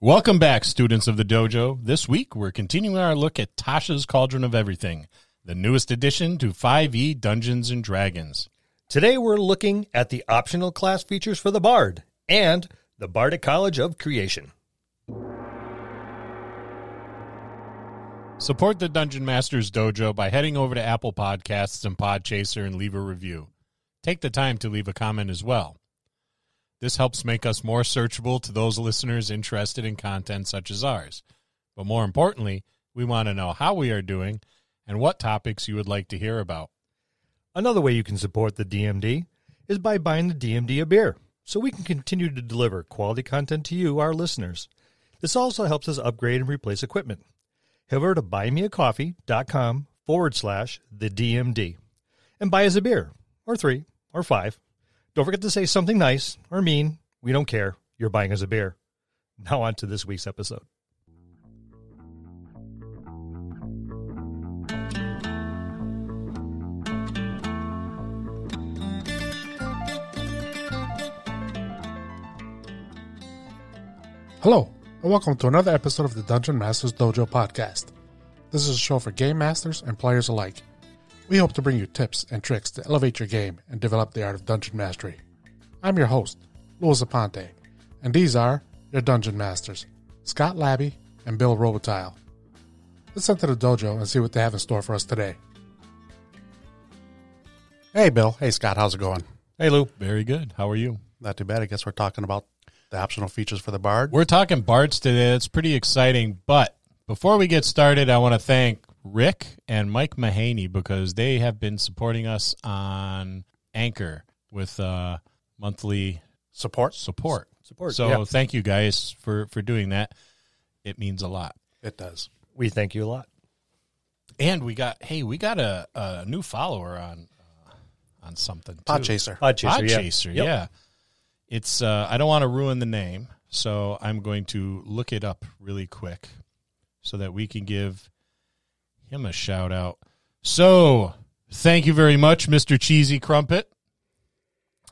Welcome back, students of the dojo. This week, we're continuing our look at Tasha's Cauldron of Everything, the newest addition to 5e Dungeons and Dragons. Today we're looking at the optional class features for the Bard and the Bardic College of Creation. Support the Dungeon Masters Dojo by heading over to Apple Podcasts and Podchaser and leave a review. Take the time to leave a comment as well. This helps make us more searchable to those listeners interested in content such as ours. But more importantly, we want to know how we are doing and what topics you would like to hear about. Another way you can support the DMD is by buying the DMD a beer so we can continue to deliver quality content to you, our listeners. This also helps us upgrade and replace equipment. Head over to buymeacoffee.com forward slash the DMD and buy us a beer or three or five. Don't forget to say something nice or mean. We don't care. You're buying us a beer. Now on to this week's episode. Hello, and welcome to another episode of the Dungeon Masters Dojo podcast. This is a show for game masters and players alike. We hope to bring you tips and tricks to elevate your game and develop the art of dungeon mastery. I'm your host, Louis Aponte, and these are your dungeon masters, Scott Labby and Bill Robotile. Let's enter the dojo and see what they have in store for us today. Hey, Bill. Hey, Scott. How's it going? Hey, Lou. Very good. How are you? Not too bad. I guess we're talking about the optional features for the Bard. We're talking bards today. It's pretty exciting. But before we get started, I want to thank Rick and Mike Mahaney because they have been supporting us on Anchor with uh, monthly Support. support. Support, So yeah. thank you guys for for doing that. It means a lot. It does. We thank you a lot. And we got hey, we got a, a new follower on uh, on something too. Podchaser. Podchaser, yeah. Podchaser, Yep. yeah. It's uh, I don't want to ruin the name, so I'm going to look it up really quick so that we can give him a shout out. So, thank you very much, Mr. Cheesy Crumpet,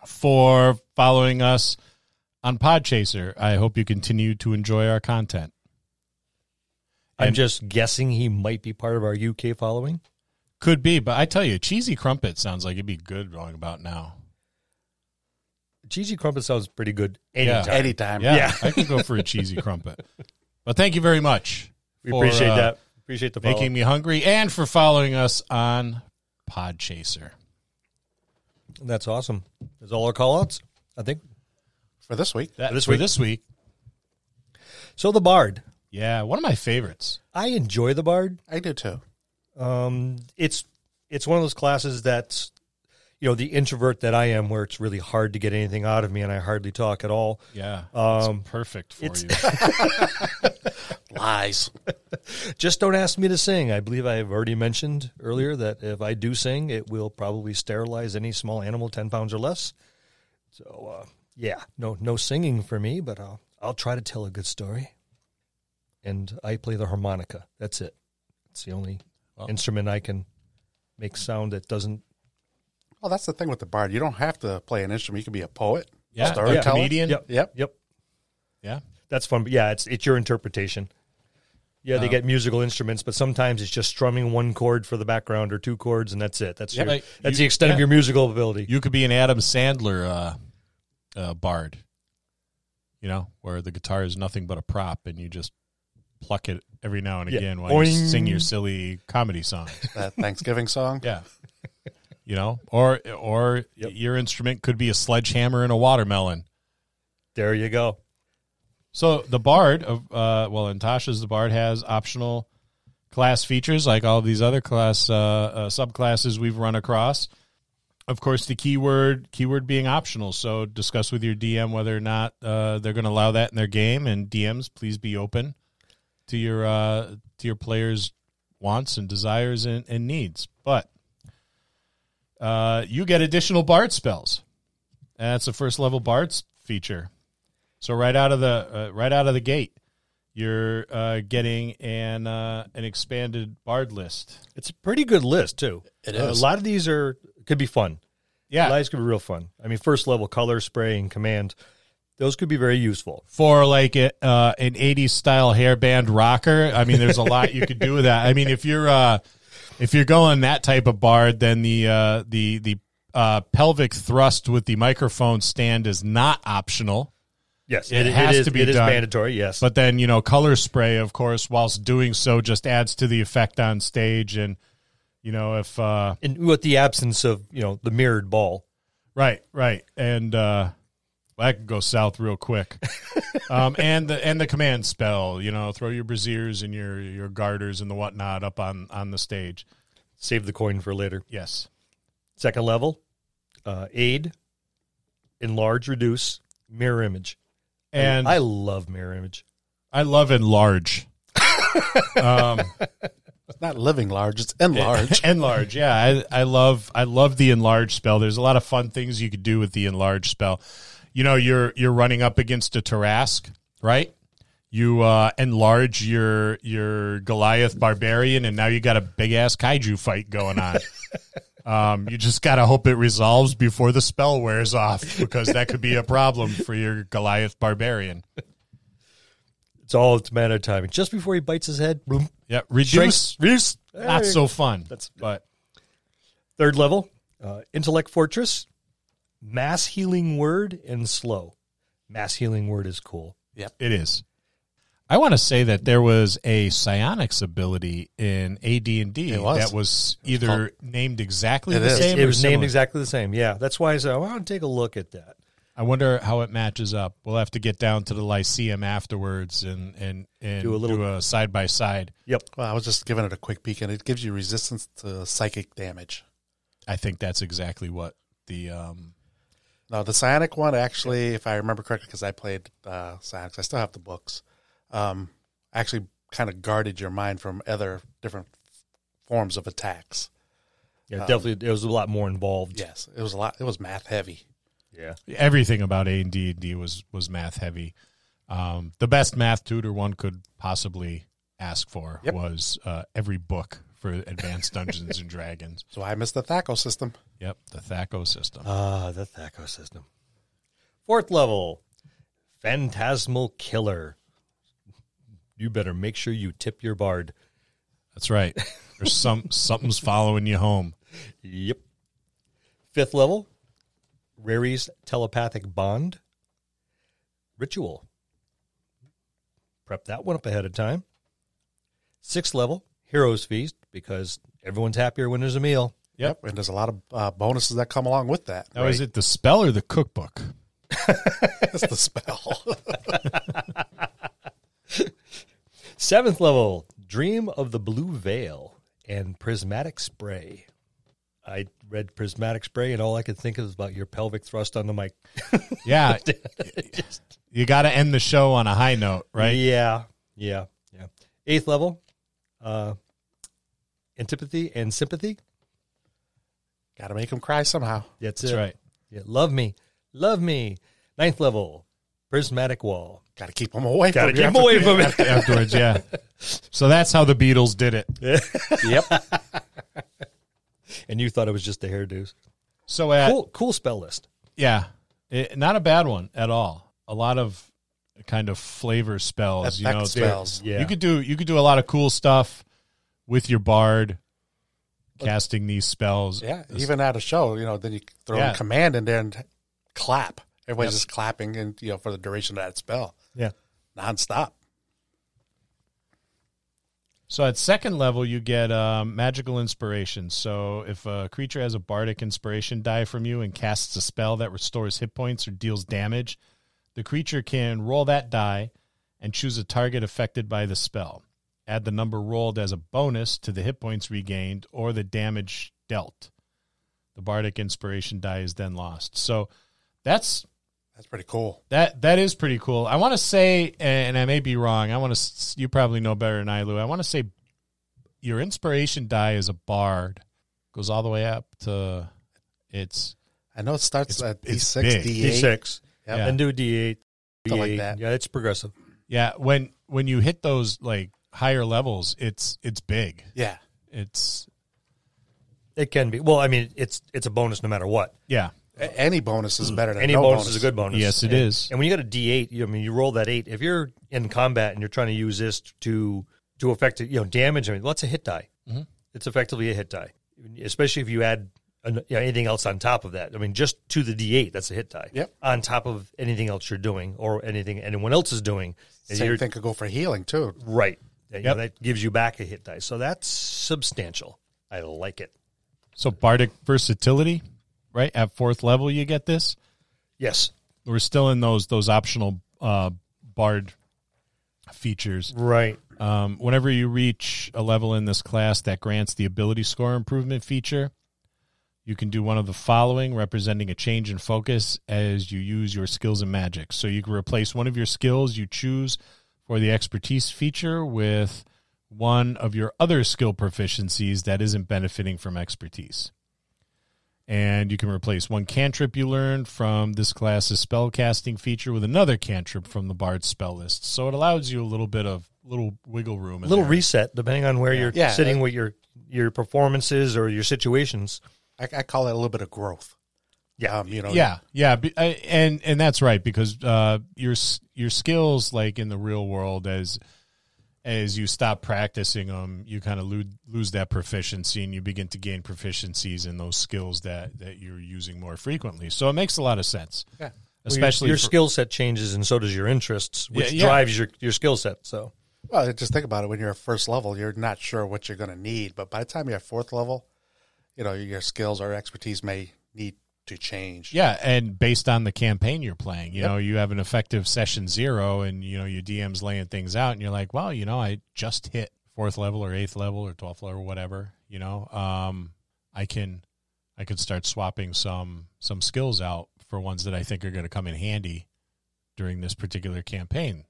for following us on Podchaser. I hope you continue to enjoy our content. I'm And- just guessing he might be part of our UK following. Could be, but I tell you, Cheesy Crumpet sounds like it'd be good going about now. Cheesy Crumpet sounds pretty good Yeah. anytime. Anytime. Yeah, Yeah. I could go for a cheesy crumpet. But thank you very much. We for, appreciate uh, that. Appreciate the follow. making me hungry and for following us on Podchaser. That's awesome. Is all our call outs, I think. For this week. That, This for week? this week, So the Bard. yeah, one of my favorites. I enjoy the Bard. I do too. Um, it's it's one of those classes that's you know the introvert that I am, where it's really hard to get anything out of me, and I hardly talk at all. Yeah, Um, it's perfect for you. Lies. Just don't ask me to sing. I believe I've already mentioned earlier that if I do sing, it will probably sterilize any small animal ten pounds or less. So uh, yeah, no no singing for me, but I'll I'll try to tell a good story. And I play the harmonica. That's it. It's the only Well. instrument I can make sound that doesn't Well, that's the thing with the Bard. You don't have to play an instrument. You can be a poet. Yeah, storyteller. a comedian. Yep. Yep. Yep. Yeah, That's fun. But yeah, it's it's your interpretation. Yeah, they Um, get musical instruments, but sometimes it's just strumming one chord for the background or two chords, and that's it. That's Yeah, your, like, that's you- the extent yeah. of your musical ability. you could be an Adam Sandler uh, uh, bard. You know, where the guitar is nothing but a prop, and you just pluck it every now and Yeah. again while you sing your silly comedy song. That Thanksgiving song. Yeah. You know, or or Yep. your instrument could be a sledgehammer and a watermelon. There you go. So the bard of uh, well, in Tasha's the bard has optional class features like all these other class uh, uh, subclasses we've run across. Of course, the keyword keyword being optional. So discuss with your DM whether or not uh, they're going to allow that in their game. And DMs, please be open to your uh, to your players' wants and desires and, and needs. But uh, you get additional bard spells. And that's the first level bards feature. So right out of the uh, right out of the gate, you're uh, getting an uh, an expanded bard list. It's a pretty good list too. It Uh, a lot of these are could be fun. Yeah, Lives could be real fun. I mean, first level color spray and command. Those could be very useful. for like a, uh, an 80s style hairband rocker. I mean, there's a lot you could do with that. I mean, if you're uh, if you're going that type of bard, then the uh, the the uh, pelvic thrust with the microphone stand is not optional. Yes, It has is, to be It is done. mandatory. Yes, But then you know, color spray, of course, whilst doing so, just adds to the effect on stage. And you know, if uh, and with the absence of you know the mirrored ball. Right, right, and uh, that could go south real quick. um, and the and the command spell, you know, throw your braziers and your your garters and the whatnot up on on the stage. Save the coin for later. Yes, Second level, uh, aid, enlarge, reduce, mirror image. and I I, love mirror image. I love enlarge. um, It's not living large; it's enlarge. enlarge, yeah, I I love I love the enlarge spell. There's a lot of fun things you could do with the enlarge spell. You know, you're you're running up against a Tarrasque, right? You uh, enlarge your your Goliath barbarian, and now you got a big ass kaiju fight going on. um, you just gotta hope it resolves before the spell wears off, because that could be a problem for your Goliath barbarian. It's all it's a matter of timing. Just before he bites his head, boom, Yeah, reduce shrinks, reduce. not so fun. That's- but Third level, uh, intellect fortress, mass healing word, and slow. Mass healing word is cool. Yep. It is. I want to say that there was a psionics ability in AD&D was. that was either named exactly It the is. same It or was named exactly the same. Yeah, that's why I said I want to take a look at that. I wonder how it matches up. We'll have to get down to the Lyceum afterwards and and and Do a little- do a side by side. Yep. well, I was just giving it a quick peek, and it gives you resistance to psychic damage. I think that's exactly what the um No, the psionic one actually, if I remember correctly, because I played uh, psionics, I still have the books. Um, actually, kind of guarded your mind from other different forms of attacks. Yeah, definitely. It was a lot more involved. Yes, it was a lot. It was math heavy. Yeah. everything about A and D and D was was math heavy. Um, the best math tutor one could possibly ask for Yep. was uh, every book for Advanced Dungeons and Dragons. So I missed the THACO system. Yep, the THACO system. Ah, the THACO system. Fourth level, Phantasmal Killer. You better make sure you tip your bard. That's right. There's some something's following you home. Yep. Fifth level, Rary's Telepathic Bond. Ritual. Prep that one up ahead of time. Sixth level, Heroes Feast, because everyone's happier when there's a meal. Yep. And there's a lot of uh, bonuses that come along with that. Now, is it the spell or the cookbook? That's the spell. Seventh level, Dream of the Blue Veil and Prismatic Spray. I read Prismatic Spray, and all I could think of was about your pelvic thrust on the mic. Yeah, you got to end the show on a high note, right? Yeah, yeah, yeah. Eighth level, uh, Antipathy and Sympathy. Got to make them cry somehow. That's, That's it. right. Yeah, love me, love me. Ninth level, Prismatic Wall. Got to keep them away. Gotta from you keep 'em away from it. Afterwards, yeah. So that's how the Beatles did it. Yep. And you thought it was just the hairdos. So at Cool, cool spell list. yeah, it, not a bad one at all. A lot of kind of flavor spells. You know, spells. Yeah. You could do you could do a lot of cool stuff with your bard casting these spells. Yeah. Even at a show, you know, then you throw Yeah. a command in there and clap. Everybody's just clapping, and you know, for the duration of that spell, Yeah. nonstop. So at second level, you get um, magical inspiration. So if a creature has a bardic inspiration die from you and casts a spell that restores hit points or deals damage, the creature can roll that die and choose a target affected by the spell. Add the number rolled as a bonus to the hit points regained or the damage dealt. The bardic inspiration die is then lost. So that's That's pretty cool. that that is pretty cool. I want to say, and I may be wrong. I want to. You probably know better than I, Lou. I want to say, your inspiration die as a bard goes all the way up to it's I know it starts It's- at D it's six, big. D D eight. six. Yep. And do a D eight. Like that. Yeah, it's progressive. yeah. When when you hit those like higher levels, it's it's big. Yeah. It's It can be. Well, I mean, it's it's a bonus no matter what. yeah. A- Any bonus is better than Any no bonus, is a good bonus. Yes, it it is. is. And when you got a D eight, I mean, you roll that eight. If you're in combat and you're trying to use this to to affect you know damage, I mean, what's a hit die? Mm-hmm. It's effectively a hit die, especially if you add an, you know, anything else on top of that. I mean, just to the D eight, that's a hit die. Yep. On top of anything else you're doing or anything anyone else is doing, Same you're- thing could go for healing too. Right. You Yep. know, that gives you back a hit die. So that's substantial. I like it. So bardic versatility, right? At fourth level, you get this. Yes. We're still in those those optional uh, bard features. Right. Um, whenever you reach a level in this class that grants the ability score improvement feature, you can do one of the following, representing a change in focus as you use your skills and magic. So you can replace one of your skills you choose for the expertise feature with one of your other skill proficiencies that isn't benefiting from expertise. And you can replace one cantrip you learned from this class's spellcasting feature with another cantrip from the Bard's spell list. So it allows you a little bit of little wiggle room. A little there. reset depending on where you're Yeah. sitting with your your performances or your situations. I, I call it a little bit of growth. Yeah. You know, yeah, yeah, and and that's right because uh, your your skills, like in the real world, as as you stop practicing them, you kind of lose lose that proficiency, and you begin to gain proficiencies in those skills that that you're using more frequently. So it makes a lot of sense, Yeah. especially your, your for- skill set changes and so does your interests, which Yeah, yeah. drives your your skill set. So Well, just think about it. When you're at first level, you're not sure what you're going to need, but by the time you're at fourth level, you know your skills or expertise may need to change. Yeah, and based on the campaign you're playing, you Yep. know, you have an effective session zero, and you know your DM's laying things out, and you're like, well, you know, I just hit fourth level or eighth level or twelfth level or whatever. You know, um, I can, I could start swapping some some skills out for ones that I think are going to come in handy during this particular campaign.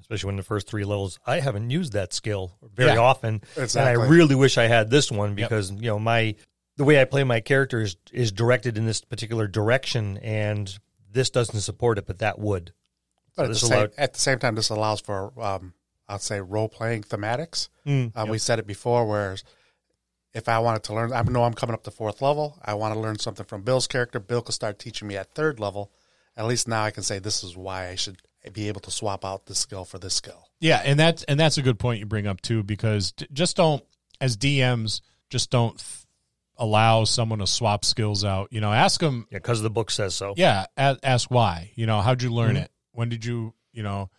especially when the first three levels, I haven't used that skill very Yeah. often, Exactly. and I really wish I had this one because you know my the way I play my character is is directed in this particular direction, and this doesn't support it, but that would. But at the, this same, allowed- at the same time, this allows for, um, I'd say, role playing thematics. Mm, Um, We said it before, where if I wanted to learn, I know I'm coming up to fourth level. I want to learn something from Bill's character. Bill could start teaching me at third level. At least now I can say this is why I should be able to swap out this skill for this skill. Yeah, and that's and that's a good point you bring up too, because t- just don't as DMs just don't th- allow someone to swap skills out. You know, ask them Yeah, because the book says so. Yeah, ask why. You know, how'd you learn it? When did you, you know,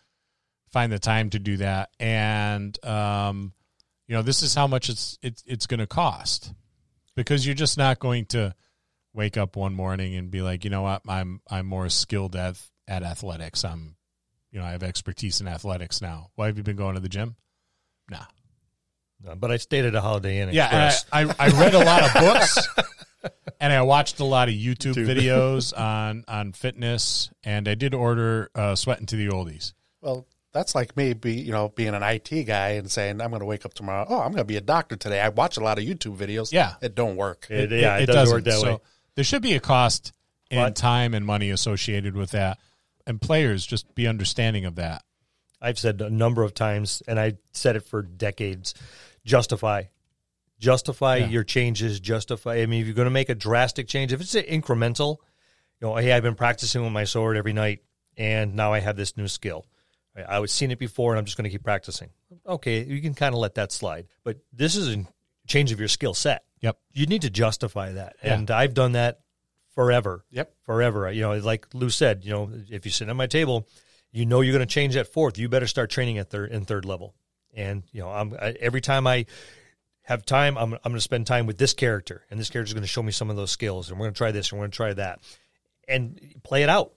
find the time to do that? And um, you know, this is how much it's it's it's going to cost because you're just not going to wake up one morning and be like, you know what, I'm I'm more skilled at at athletics. I'm, you know, I have expertise in athletics now. Why have you been going to the gym? Nah. Uh, But I stayed at a Holiday Inn Yeah, and I, I, I read a lot of books and I watched a lot of YouTube, videos on on fitness, and I did order uh, "Sweatin' to the Oldies." Well, that's like me, be you know, being an IT guy and saying I'm going to wake up tomorrow. Oh, I'm going to be a doctor today. I watch a lot of YouTube videos. Yeah. it don't work. It- yeah, it, doesn't doesn't. work that so way. there should be a cost in But- time and money associated with that, and players just be understanding of that. I've said a number of times, and I said it for decades. Justify, justify Yeah. your changes. Justify. I mean, if you're going to make a drastic change, if it's incremental, you know, hey, I've been practicing with my sword every night, and now I have this new skill. I- was seen it before, and I'm just going to keep practicing. Okay, you can kind of let that slide, but this is a change of your skill set. Yep. You need to justify that, Yeah. and I've done that forever Yep. forever. You know, like Lou said, you know, if you sit at my table, you know you're going to change at fourth. You better start training at third in third level. And you know, I'm I, every time I have time, I'm I'm going to spend time with this character, and this character is going to show me some of those skills, and we're going to try this, and we're going to try that, and play it out.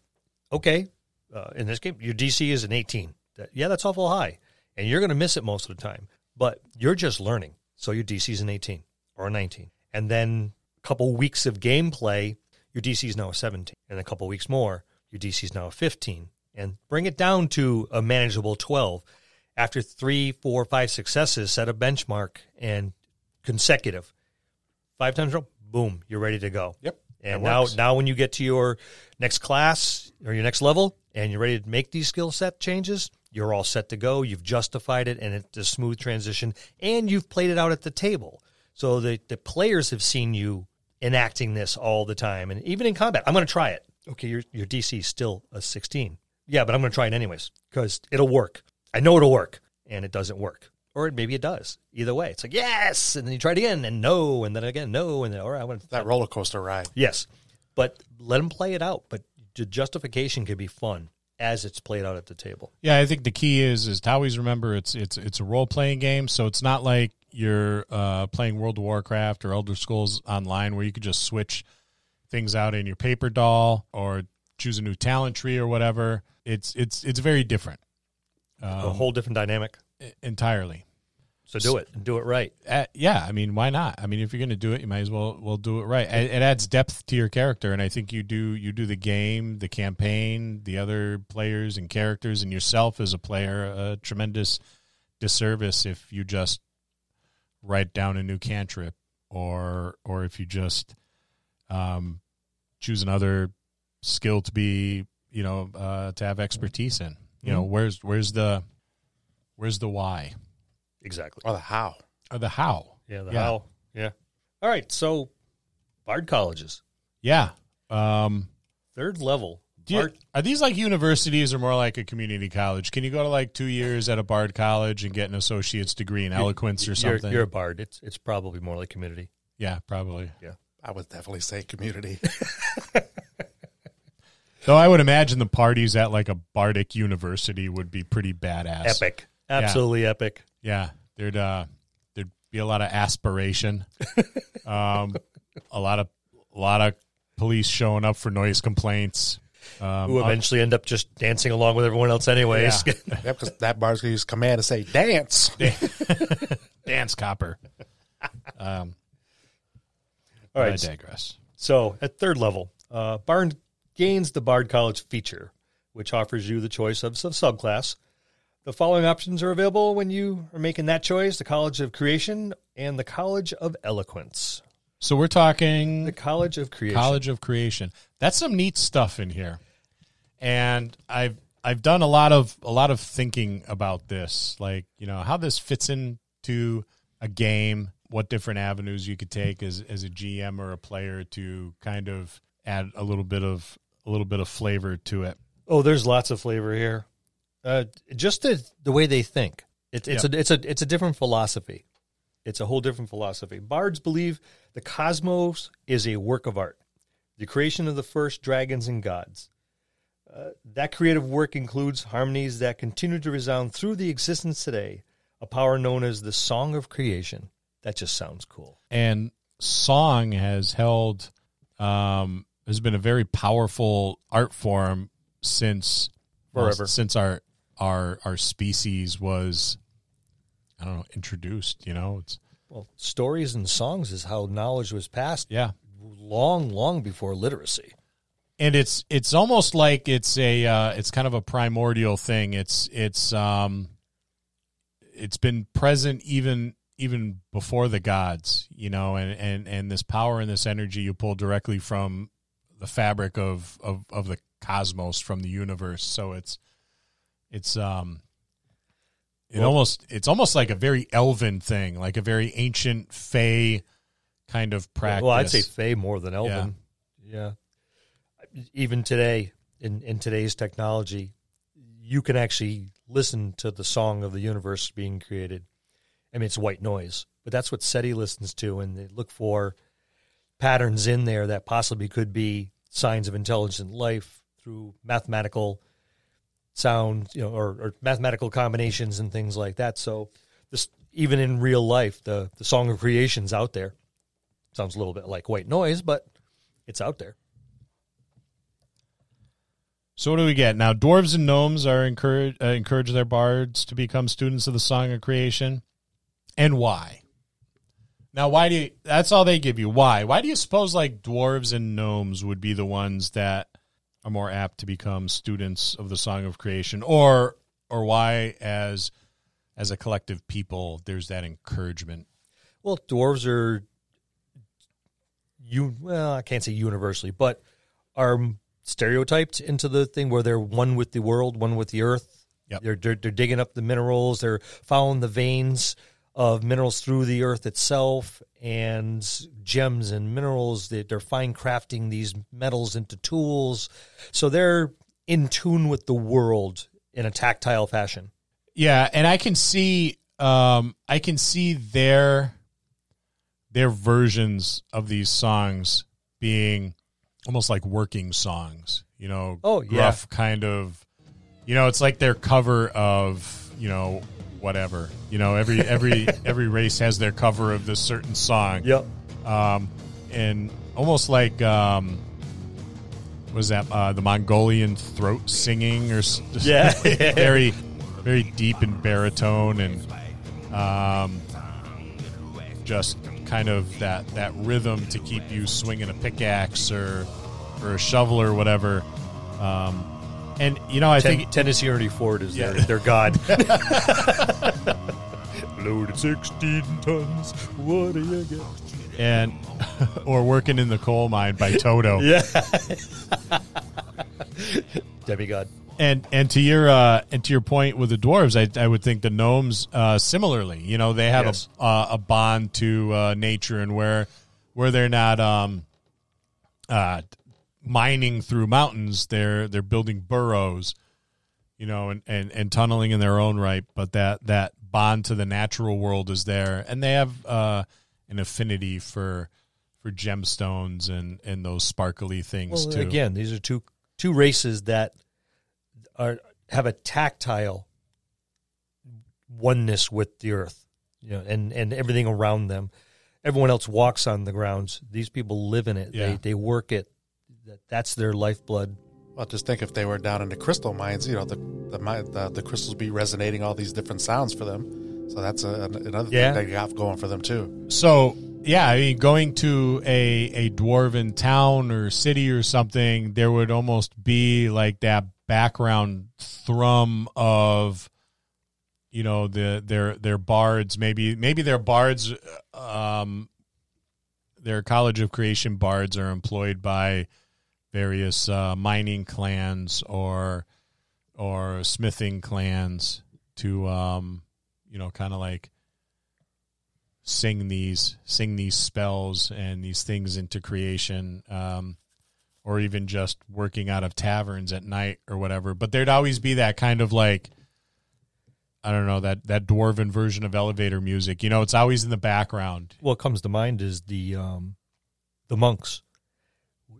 Okay, uh, in this game, your DC is an 18. That, yeah, that's awful high, and you're going to miss it most of the time. But you're just learning, so your DC is an 18 or a 19, and then a couple weeks of gameplay, your DC is now a 17, and a couple weeks more, your DC is now a 15, and bring it down to a manageable 12. After three, four, five successes, set a benchmark and consecutive. Five times, row, boom, you're ready to go. Yep. And now, works. now when you get to your next class or your next level, and you're ready to make these skill set changes, you're all set to go. You've justified it, and it's a smooth transition, and you've played it out at the table. So the the players have seen you enacting this all the time, and even in combat, I'm going to try it. Okay, your your DC is still a 16. Yeah, but I'm going to try it anyways because it'll work. I know it'll work, and it doesn't work, or maybe it does. Either way, it's like yes, and then you try it again, and no, and then again no, and then all right, I want That roller coaster ride. Yes, but let them play it out. But the justification can be fun as it's played out at the table. Yeah, I think the key is is to always remember it's it's it's a role playing game, so it's not like you're uh, playing World of Warcraft or Elder Scrolls Online where you could just switch things out in your paper doll or choose a new talent tree or whatever. It's it's it's very different a whole different dynamic. entirely. So do it and do it right. Uh, yeah, I mean, why not? I mean, if you're going to do it, you might as well well do it right. It, it adds depth to your character, and I think you do you do the game, the campaign, the other players and characters, and yourself as a player a tremendous disservice if you just write down a new cantrip, or or if you just um, choose another skill to be you know uh, to have expertise in. You know, where's where's the where's the why Exactly. Or the how. or the how? Yeah. The Yeah. how. Yeah. All right. So, Bard colleges, Yeah. Um, third level. do you- Bard- are these like universities or more like a community college? Can you go to like two years at a Bard college and get an associate's degree in eloquence or you're, something? You're a bard. It's it's probably more like community. yeah, probably. Yeah. I would definitely say community. Though I would imagine the parties at like a Bardic university would be pretty badass. Epic. Absolutely epic. Yeah, there'd uh, there'd be a lot of aspiration, um, a lot of a lot of police showing up for noise complaints. Um, Who eventually end up just dancing along with everyone else, anyways. Yeah. yeah, because that bard's going to use command to say dance. dance copper. Um, All I digress. So at third level, uh, Bard gains the Bard College feature, which offers you the choice of some subclass. The following options are available when you are making that choice: the College of Creation and the College of Eloquence. So we're talking The College of Creation. College of Creation. That's some neat stuff in here. And I've I've done a lot of a lot of thinking about this, like, you know, how this fits into a game, what different avenues you could take as as a GM or a player to kind of add a little bit of a little bit of flavor to it. Oh, there's lots of flavor here. Uh, just the, the way they think. It's it's a it's a it's a different philosophy. It's a whole different philosophy. Bards believe the cosmos is a work of art, the creation of the first dragons and gods. Uh, that creative work includes harmonies that continue to resound through the existence today, a power known as the song of creation. That just sounds cool. and song has held um has been a very powerful art form since well, since our our our species was i don't know introduced you know it's Well, stories and songs is how knowledge was passed yeah long, long before literacy. and it's it's almost like it's a uh, it's kind of a primordial thing. It's it's um it's been present even even before the gods, you know, and and and this power and this energy you pull directly from the fabric of of of the cosmos from the universe. So it's it's um it Well- almost it's almost like a very elven thing, like a very ancient fey kind of practice. Well, I'd say Fey more than Elven. Yeah. Even today, in, in today's technology, you can actually listen to the song of the universe being created. I mean, it's white noise, but that's what SETI listens to, and they look for patterns in there that possibly could be signs of intelligent life through mathematical sound, you know, or, or mathematical combinations and things like that. So, this even in real life, the the song of creation's out there. Sounds a little bit like white noise, but it's out there. So what do we get now? Dwarves and gnomes are encourage uh, encourage their bards to become students of the Song of Creation, and why? Now, why do you? That's all they give you. Why? Why do you suppose like dwarves and gnomes would be the ones that are more apt to become students of the Song of Creation, or or why as as a collective people there's that encouragement? Well, dwarves are you well, I can't say universally, but are stereotyped into the thing where they're one with the world, one with the earth. Yep. They're, they're they're digging up the minerals, they're following the veins of minerals through the earth itself and gems and minerals. They, they're fine crafting these metals into tools. So they're in tune with the world in a tactile fashion. Yeah, and I can see um I can see their their versions of these songs being almost like working songs, you know, Oh, yeah. gruff kind of you know, it's like their cover of, you know, whatever. You know, every every every race has their cover of this certain song. Yep. Um and almost like um was that uh, the Mongolian throat singing or Yeah. very very deep and baritone and um, just kind of that that rhythm to keep you swinging a pickaxe or or a shovel or whatever. Um, and you know, I Ten- think Tennessee Ernie Ford is Yeah. their, their god. Loaded 16 tons. What do you get? and or working in the coal mine by Toto. Yeah. Demigod. And and to your uh, and to your point with the dwarves, I, I would think the gnomes uh, similarly. You know, they have Yes. a uh, a bond to uh, nature, and where where they're not um, uh, mining through mountains, they're they're building burrows. You know, and, and, and tunneling in their own right, but that that bond to the natural world is there, and they have uh, an affinity for for gemstones and and those sparkly things Well, too. again, these are two two races that are have a tactile oneness with the earth, you know, and and everything around them. Everyone else walks on the grounds. These people live in it. Yeah. They they work it. That that's their lifeblood. Well, just think if they were down in the crystal mines, you know, the the the, the crystals be resonating all these different sounds for them. So that's a, another Yeah. thing they got going for them too. So yeah, I mean, going to a a dwarven town or city or something, there would almost be like that background thrum of, you know, the their their bards. Maybe maybe their bards, um, their College of Creation bards are employed by various uh, mining clans or or smithing clans to, um, you know, kind of like sing these sing these spells and these things into creation um or even just working out of taverns at night or whatever. But there'd always be that kind of like i don't know that that dwarven version of elevator music. You know it's always in the background. What comes to mind is the um, the monks.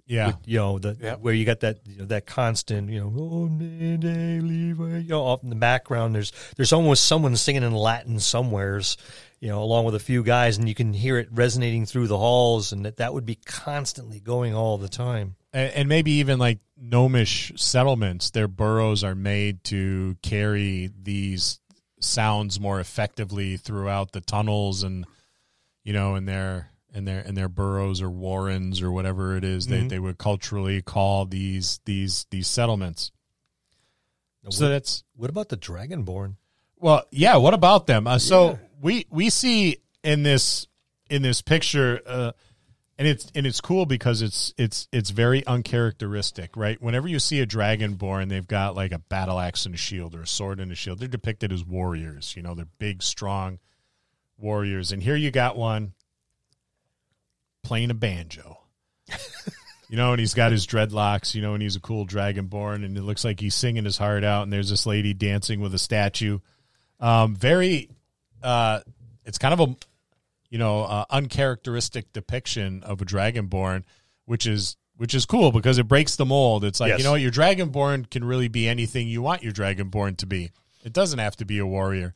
Yeah. with, you know the Yep. where you got that you know, that constant you know oh, nay, nay, leave you know off in the background. There's there's almost someone singing in Latin somewheres you know along with a few guys and you can hear it resonating through the halls and that that would be constantly going all the time. And, and maybe even like gnomish settlements their burrows are made to carry these sounds more effectively throughout the tunnels and you know in their in their in their burrows or warrens or whatever it is they, they would culturally call these these these settlements Now, so what, that's what about the dragonborn well, yeah. What about them? Uh, so we we see in this in this picture, uh, and it's and it's cool because it's it's it's very uncharacteristic, right? Whenever you see a dragonborn, they've got like a battle axe and a shield, or a sword and a shield. They're depicted as warriors. You know, they're big, strong warriors. And here you got one playing a banjo. You know, and he's got his dreadlocks, you know, and he's a cool dragonborn, and it looks like he's singing his heart out. And there's this lady dancing with a statue. Um, very, uh, it's kind of a, you know, uh, uncharacteristic depiction of a dragonborn, which is which is cool because it breaks the mold. It's like Yes. you know what, your dragonborn can really be anything you want your dragonborn to be. It doesn't have to be a warrior.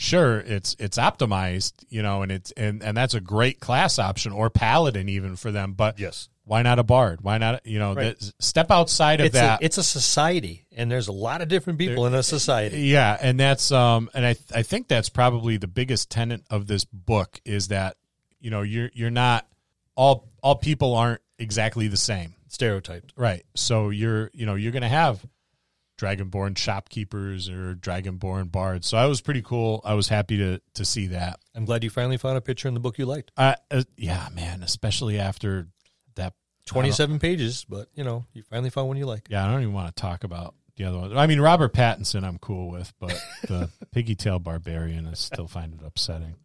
Sure, it's it's optimized, you know, and it's and and that's a great class option or paladin even for them. But yes why not a bard? Why not you know Right. that, step outside of it's that? a, it's a society and there's a lot of different people in a society Yeah, and that's um and I I think that's probably the biggest tenet of this book is that you know you're you're not all all people aren't exactly the same. stereotyped Right. So you're you know you're going to have dragonborn shopkeepers or dragonborn bards. So I was pretty cool. I was happy to to see that. i'm glad you finally found a picture in the book you liked Uh, uh yeah, man, especially after that 27 pages but you know you finally found one you like Yeah, I don't even want to talk about the other one. I mean, Robert Pattinson, I'm cool with, but the Piggy Tail Barbarian, I still find it upsetting.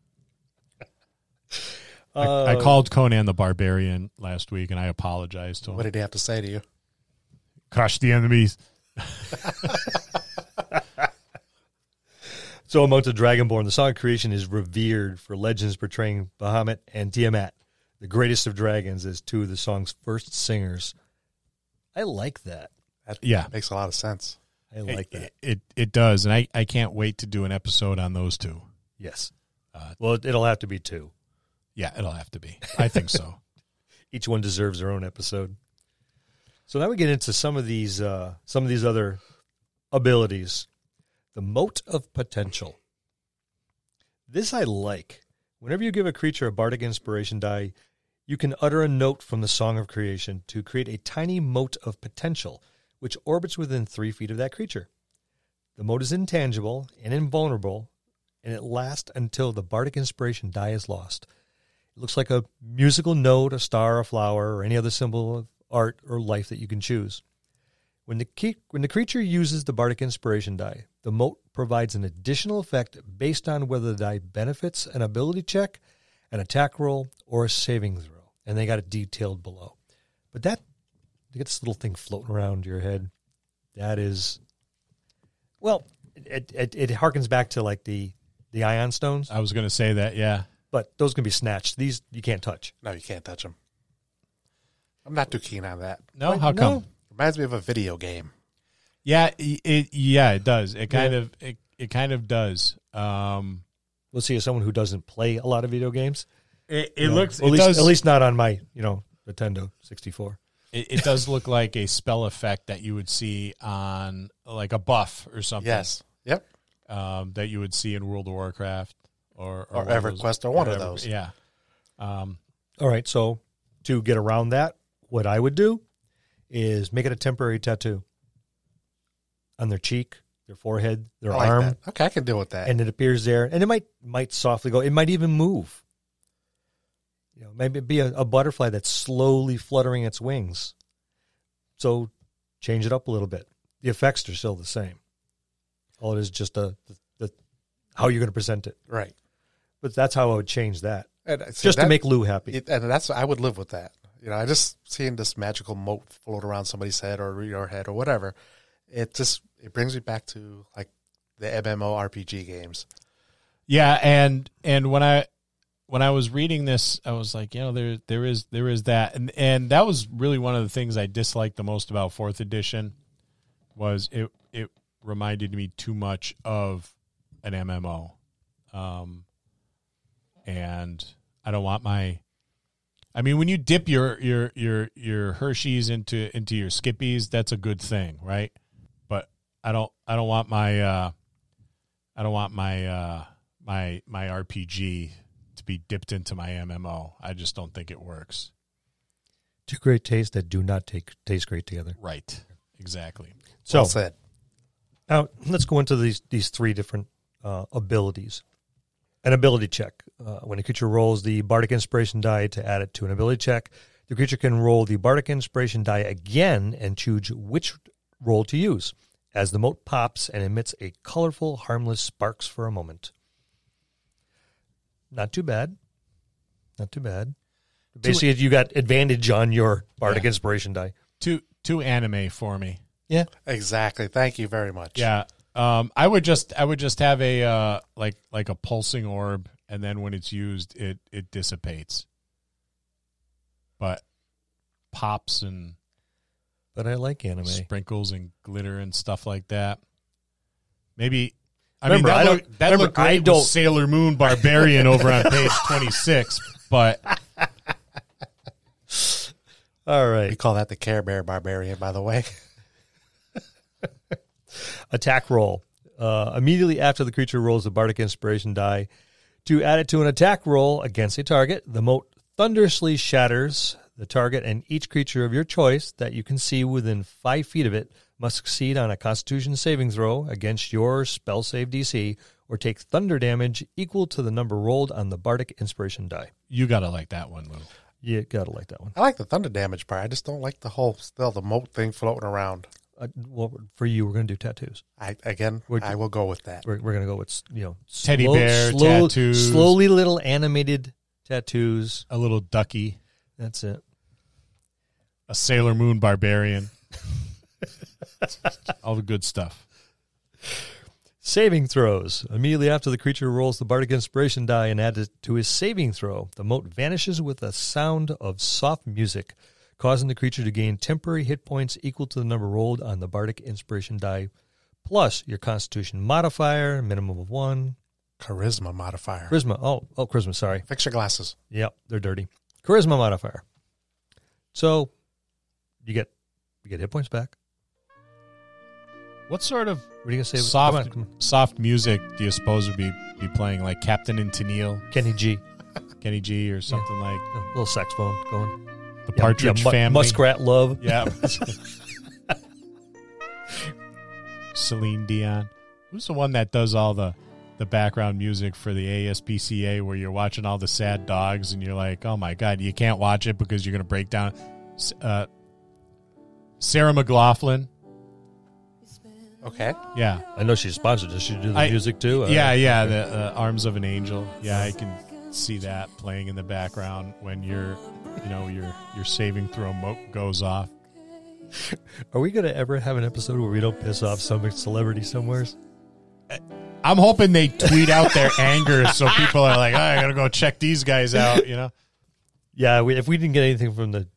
Uh, I, I called Conan the Barbarian last week, and I apologized to him. What did he have to say to you? Crush the enemies. So amongst the Dragonborn, the Song of Creation is revered for legends portraying Bahamut and Tiamat, the greatest of dragons, as two of the song's first singers. I like that. That Yeah. makes a lot of sense. I like it, that. It, it does, and I, I can't wait to do an episode on those two. Yes. Uh, Well, it'll have to be two. Yeah, it'll have to be. I think so. Each one deserves their own episode. So now we get into some of these uh, some of these other abilities. The mote of potential. This I like. Whenever you give a creature a bardic inspiration die, you can utter a note from the Song of Creation to create a tiny mote of potential, which orbits within three feet of that creature. The mote is intangible and invulnerable, and it lasts until the bardic inspiration die is lost. It looks like a musical note, a star, a flower, or any other symbol art or life that you can choose. When the, key, when the creature uses the bardic inspiration die, the mote provides an additional effect based on whether the die benefits an ability check, an attack roll, or a saving throw. And they got it detailed below. But that, you get this little thing floating around your head. That is, well, it, it, it harkens back to like the, the ion stones, I was going to say that. Yeah, but those can be snatched. These you can't touch. No, you can't touch them. I'm not too keen on that. no, Why- how no. come? Reminds me of a video game. Yeah, it, it yeah it does. It kind Yeah. of it, it kind of does. Um, Let's see, as someone who doesn't play a lot of video games, it, it you know, looks at it least does at least not on my you know Nintendo sixty four. it, it does look like a spell effect that you would see on like a buff or something. Yes. Yep. um, that you would see in World of Warcraft or Or one of those- EverQuest or one of Ever- those. Yeah. Um, All right, so to get around that, what I would do is make it a temporary tattoo on their cheek, their forehead, their I like arm, that. Okay, I can deal with that. and it appears there, and it might might softly go. It might even move. You know, maybe be a, a butterfly that's slowly fluttering its wings. So change it up a little bit. The effects are still the same. All it is just a the, the how you're going to present it. right. But that's how I would change that, And I- see, just to that- make Lou happy. it, and that's I would live with that. You know, I just seeing this magical mote float around somebody's head or your head or whatever. It just it brings me back to like the MMO RPG games. yeah, and and when I when I was reading this, I was like, you know, there there is there is that, and and that was really one of the things I disliked the most about fourth edition was it it reminded me too much of an MMO, um, and I don't want my. I mean, when you dip your your your your Hershey's into into your Skippies, that's a good thing, right? But I don't I don't want my uh, I don't want my uh, my my RPG to be dipped into my MMO. I just don't think it works. Two great tastes that do not take taste great together. Right. Exactly. So well said. now let's go into these these three different uh, abilities. An ability check. Uh, when a creature rolls the Bardic Inspiration die to add it to an ability check, the creature can roll the Bardic Inspiration die again and choose which roll to use. As the mote pops and emits a colorful, harmless sparks for a moment. Not too bad. Not too bad. Basically, you got advantage on your Bardic Yeah. Inspiration die. Too too anime for me. Yeah. Exactly. Thank you very much. Yeah. Um, I would just I would just have a uh, like like a pulsing orb, and then when it's used, it it dissipates. But pops and But I like anime. sprinkles and glitter and stuff like that. Maybe. I Remember, mean, that I don't- looked, that remember, looked great I with don't- Sailor Moon Barbarian over on page twenty six, but All right. We call that the Care Bear Barbarian, by the way. Attack roll. Uh, immediately after the creature rolls the Bardic Inspiration die, to add it to an attack roll against a target, the mote thunderously shatters the target, and each creature of your choice that you can see within five feet of it must succeed on a Constitution saving throw against your spell save DC or take thunder damage equal to the number rolled on the Bardic Inspiration die. you gotta like that one, Lou. You gotta like that one. I like the thunder damage part. I just don't like the whole still the mote thing floating around. Uh, well, for you, we're gonna do tattoos. I again, Would- I will go with that. We're, we're gonna go with you know Teddy bear, tattoo. slowly little animated tattoos. a little ducky, That's it. a Sailor Moon barbarian, all the good stuff. Saving throws. Immediately after the creature rolls the Bardic Inspiration die and adds it to his saving throw, the mote vanishes with a sound of soft music, causing the creature to gain temporary hit points equal to the number rolled on the Bardic Inspiration die, plus your Constitution modifier, minimum of one. Charisma modifier. Charisma. Oh, oh, charisma. Sorry. Fix your glasses. Yep, they're dirty. Charisma modifier. So you get you get hit points back. What sort of What are you gonna say? soft Come on, come on. soft music do you suppose would be be playing? Like Captain and Tennille, Kenny G. Kenny G, or something like A little saxophone going. The Yeah, Partridge yeah, mu- Family? Muskrat Love. Yeah. Celine Dion. Who's the one that does all the the background music for the ASPCA where you're watching all the sad dogs and you're like, "Oh my god, you can't watch it because you're going to break down." Uh, Sarah McLachlan. Okay. Yeah. I know she's sponsored. Does she do the I- music too? Uh, Yeah, yeah, the uh, Arms of an Angel. Yeah, I can see that playing in the background when your you know, your your saving throw mo- goes off. Are we going to ever have an episode where we don't piss off some celebrity somewheres? I'm hoping they tweet out their anger so people are like, oh, I gotta go check these guys out. You know, Yeah, we, if we didn't get anything from the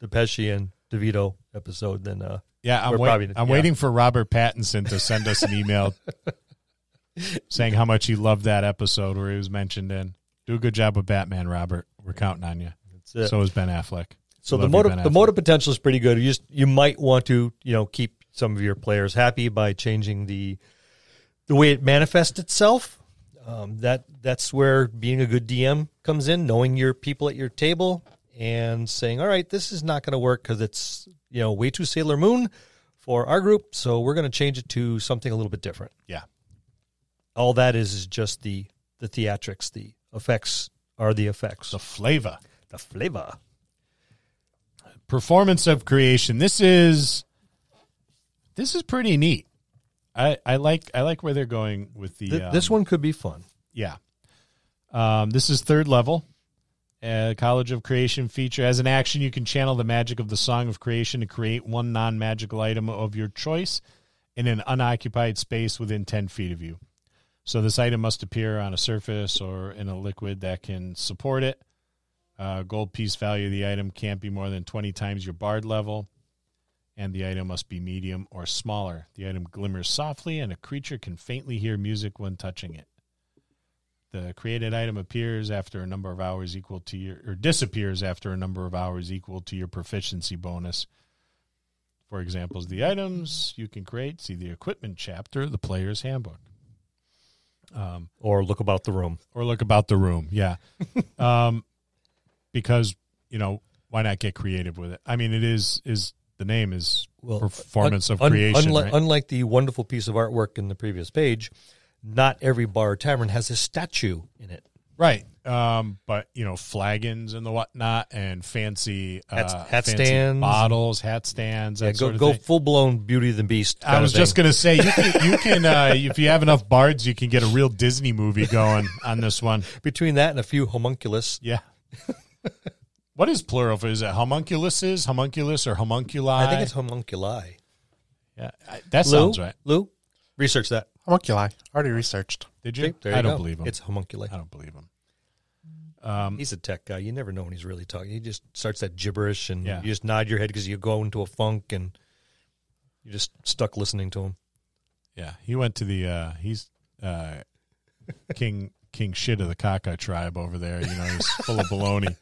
the Pesci and DeVito episode, then uh, yeah. I'm wait- probably- I'm yeah. waiting for Robert Pattinson to send us an email saying how much he loved that episode where he was mentioned in. Do a good job with Batman, Robert. We're counting on you. That's it. So is Ben Affleck. So the Love motive the motive potential is pretty good. You just you might want to you know keep some of your players happy by changing the the way it manifests itself. Um, that that's where being a good DM comes in, knowing your people at your table and saying, "All right, this is not going to work because it's you know way too Sailor Moon for our group, so we're going to change it to something a little bit different." Yeah. All that is is just the the theatrics. The effects are the effects. The flavor. The flavor. performance of creation. This is this is pretty neat. I, I like I like where they're going with the Th- um, this one could be fun. Yeah. Um, this is third level. Uh, College of Creation feature. As an action, you can channel the magic of the Song of Creation to create one non magical item of your choice in an unoccupied space within 10 feet of you. So, this item must appear on a surface or in a liquid that can support it. Uh, gold piece value of the item can't be more than 20 times your bard level, and the item must be medium or smaller. The item glimmers softly, and a creature can faintly hear music when touching it. The created item appears after a number of hours equal to your, or disappears after a number of hours equal to your proficiency bonus. For examples, the items you can create, see the equipment chapter the player's handbook. Um, Or look about the room. or look about the room. Yeah. um, because, you know, why not get creative with it? I mean, it is, is the name is Well, performance Un- of un- creation. unlike, right? unlike the wonderful piece of artwork in the previous page, not every bar or tavern has a statue in it. Right. Um, but you know, flagons and the whatnot, and fancy uh, Hats- hat fancy stands. bottles, hat stands. That Yeah, go of go full blown Beauty and the Beast. I was just gonna say you can, you can uh, if you have enough bards, you can get a real Disney movie going on this one. between that and a few homunculus. Yeah. what is plural for? Is it homunculuses, homunculus, or homunculi? I think it's homunculi. yeah. I- That Lou, sounds right. Lou, research that. Homunculi. Already researched. Did you? There you I don't go. believe him. It's homunculi. I don't believe him. Um, He's a tech guy. You never know when he's really talking. He just starts that gibberish, and Yeah. you just nod your head because you go into a funk, and you're just stuck listening to him. Yeah, he went to the uh he's uh king king shit of the Kaka tribe over there. You know, he's full of baloney.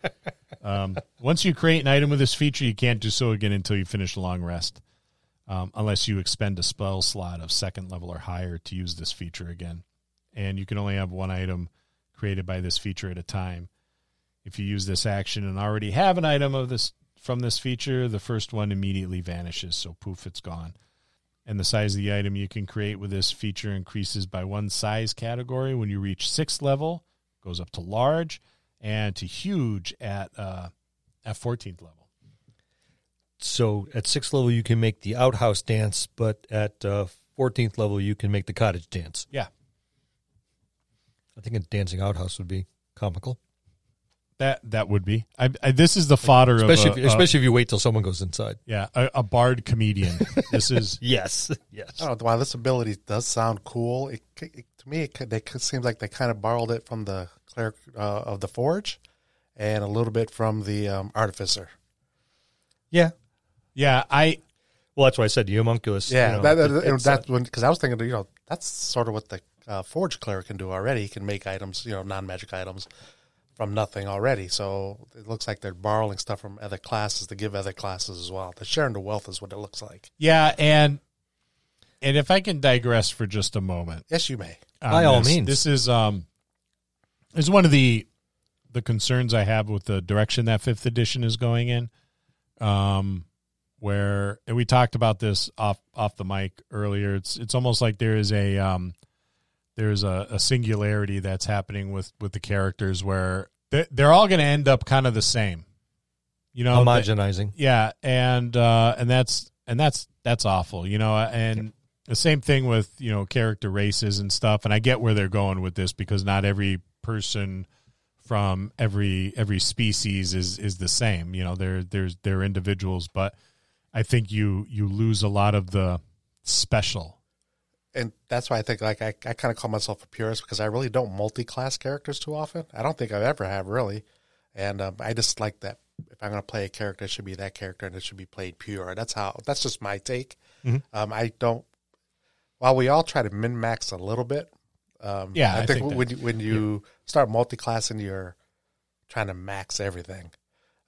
Um, once you create an item with this feature, you can't do so again until you finish a long rest, um, unless you expend a spell slot of second level or higher to use this feature again. And you can only have one item created by this feature at a time. If you use this action and already have an item of this from this feature, the first one immediately vanishes. So poof, it's gone and the size of the item you can create with this feature increases by one size category when you reach sixth level goes up to large and to huge at uh at 14th level So at sixth level, you can make the outhouse dance, but at uh, 14th level, you can make the cottage dance. yeah I think a dancing outhouse would be comical. That that would be. I, I this is the fodder especially of if, a, especially if you wait till someone goes inside. yeah a, a bard comedian. this is Yes, yes. I don't know. While this ability does sound cool, it, it to me it, they, it seems like they kind of borrowed it from the cleric uh, of the forge, and a little bit from the um, artificer. Yeah. yeah. I Well, that's why I said the homunculus. Yeah, you know, that, that- it- that's uh, when because I was thinking, you know, that's sort of what the uh, forge cleric can do already. He can make items, you know, non magic items from nothing already. So it looks like they're borrowing stuff from other classes to give other classes as well. They're sharing the wealth, is what it looks like. yeah, and and if I can digress for just a moment, Yes, you may. on By all this, means. this is um, is one of the the concerns I have with the direction that fifth edition is going in. Um, where and we talked about this off off the mic earlier. It's it's almost like there is a um, there's a, a singularity that's happening with with the characters where they're, they're all going to end up kind of the same. You know, they- homogenizing. yeah, and uh, and that's and that's that's awful, you know. And the same thing with you know character races and stuff. And I get where they're going with this because not every person from every every species is is the same. You know, they're there's they're individuals, but I think you you lose a lot of the special. And that's why I think like I, I kind of call myself a purist because I really don't multi-class characters too often. I don't think I've ever have really, and um, I just like that. If I'm going to play a character, it should be that character, and it should be played pure. That's how. That's just my take. Um, I don't. While we all try to min max a little bit, um, Yeah, I, I think, think when you, when you start multi-classing, you're trying to max everything.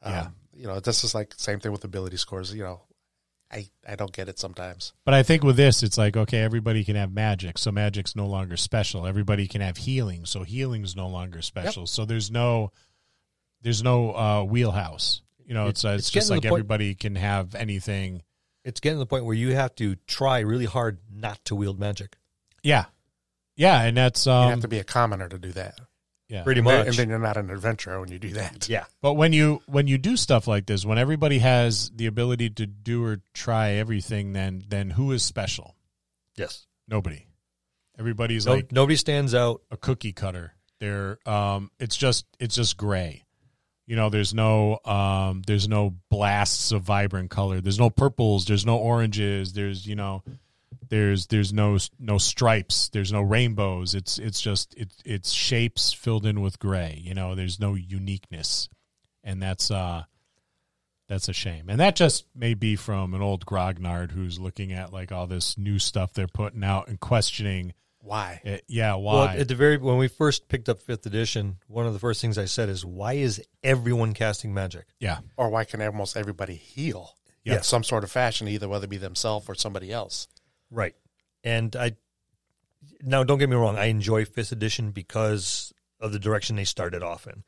Um, Yeah. you know, this is like same thing with ability scores. You know, I I don't get it sometimes. But I think with this, it's like okay, everybody can have magic, so magic's no longer special. Everybody can have healing, so healing's no longer special. So there's no, there's no uh, wheelhouse. You know, it's uh, it's, it's just like everybody can have anything. It's getting to the point where you have to try really hard not to wield magic. Yeah, yeah, and that's You um, have to be a commoner to do that. Yeah. Pretty much. And then you're not an adventurer when you do that. yeah. But when you when you do stuff like this, when everybody has the ability to do or try everything, then then who is special? Yes. Nobody. Everybody's No, like nobody stands out. a cookie cutter. They're um it's just it's just gray. You know, there's no um there's no blasts of vibrant color. There's no purples, there's no oranges, there's you know there's there's no no stripes, there's no rainbows. It's it's just it's it's shapes filled in with gray. You know, there's no uniqueness. And that's uh that's a shame. And that just may be from an old grognard who's looking at like all this new stuff they're putting out and questioning Why? it. Yeah, why? Well, at the very when we first picked up fifth edition, one of the first things I said is, "Why is everyone casting magic?" yeah. Or why can almost everybody heal Yeah. in some sort of fashion, either whether it be themselves or somebody else? Right. And I now don't get me wrong, I enjoy fifth edition because of the direction they started off in.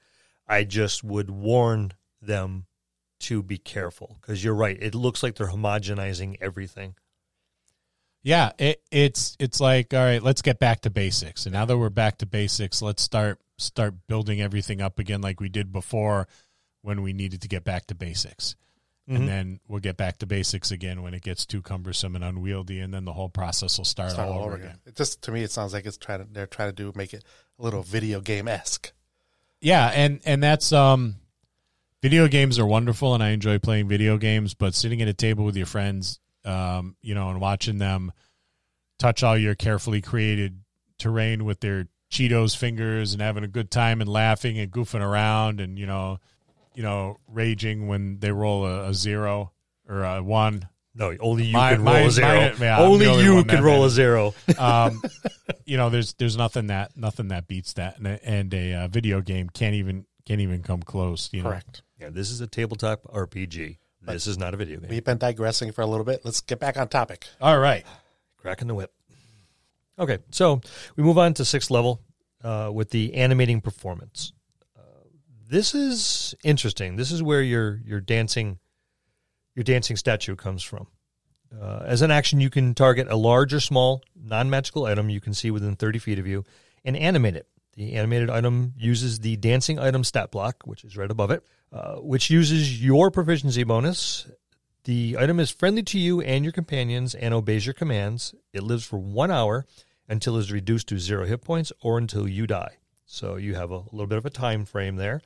I just would warn them to be careful because you're right. It looks like they're homogenizing everything. Yeah, it, it's it's like all right, let's get back to basics. And now that we're back to basics, let's start start building everything up again like we did before when we needed to get back to basics. Mhm. And then we'll get back to basics again when it gets too cumbersome and unwieldy, and then the whole process will start, Start all over again. It just to me, it sounds like it's trying to they're trying to do make it a little video game esque. Yeah, and and that's um, video games are wonderful, and I enjoy playing video games. But sitting at a table with your friends, um, you know, and watching them touch all your carefully created terrain with their Cheetos fingers and having a good time and laughing and goofing around and you know, you know, raging when they roll a, a zero or a one. No, only you Mine- can roll mine- a zero. mine- yeah, only only you can roll did. a zero. Um, you know, there's there's nothing that nothing that beats that, and a, and a uh, video game can't even can't even come close. You know, Correct. yeah, this is a tabletop RPG. This is not a video game. We've been digressing for a little bit. Let's get back on topic. All right. Cracking the whip. Okay, so we move on to sixth level uh, with the animating performance. This is interesting. This is where your your dancing your dancing statue comes from. Uh, as an action, you can target a large or small non magical item you can see within 30 feet of you and animate it. The animated item uses the dancing item stat block, which is right above it, uh, which uses your proficiency bonus the item is friendly to you and your companions and obeys your commands. It lives for one hour until it is reduced to zero hit points or until you die. So you have a little bit of a time frame there.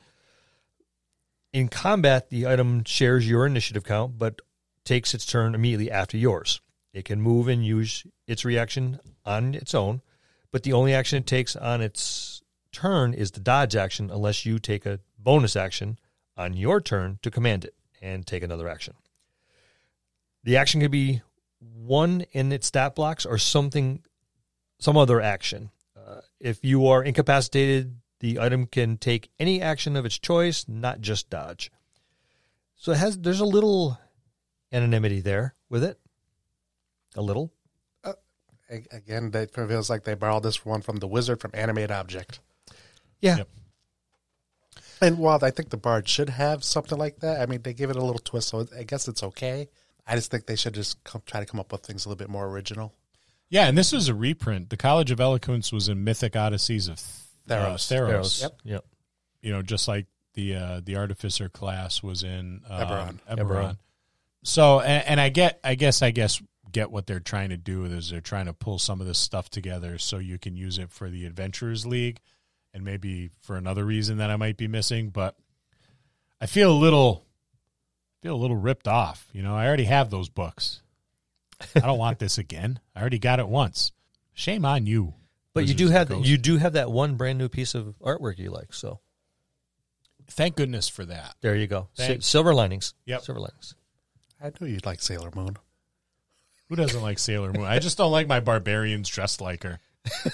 In combat, the item shares your initiative count, but takes its turn immediately after yours. It can move and use its reaction on its own, but the only action it takes on its turn is the dodge action unless you take a bonus action on your turn to command it and take another action. The action could be one in its stat blocks or something, some other action. Uh, if you are incapacitated, the item can take any action of its choice, not just dodge. So it has there's a little anonymity there with it. A little. Uh, a- Again, it feels like they borrowed this one from the wizard from Animate Object. Yeah. Yep. And while I think the bard should have something like that, I mean, they give it a little twist, so I guess it's okay. I just think they should just come, try to come up with things a little bit more original. Yeah, and this was a reprint. The College of Eloquence was in Mythic Odysseys of uh, Theros. Theros. Yep. Yep. You know, just like the uh, the Artificer class was in um, Eberron. Eberron. Eberron. So, and, and I get, I guess, I guess, get what they're trying to do is they're trying to pull some of this stuff together so you can use it for the Adventurers League, and maybe for another reason that I might be missing. But I feel a little, feel a little ripped off. You know, I already have those books. I don't want this again. I already got it once. Shame on you. But you do have you do have that one brand new piece of artwork you like. So Thank goodness for that. there you go. Thanks. silver linings. Yep. Silver linings. I knew you'd like Sailor Moon. Who doesn't like Sailor Moon? I just don't like my barbarians dressed like her.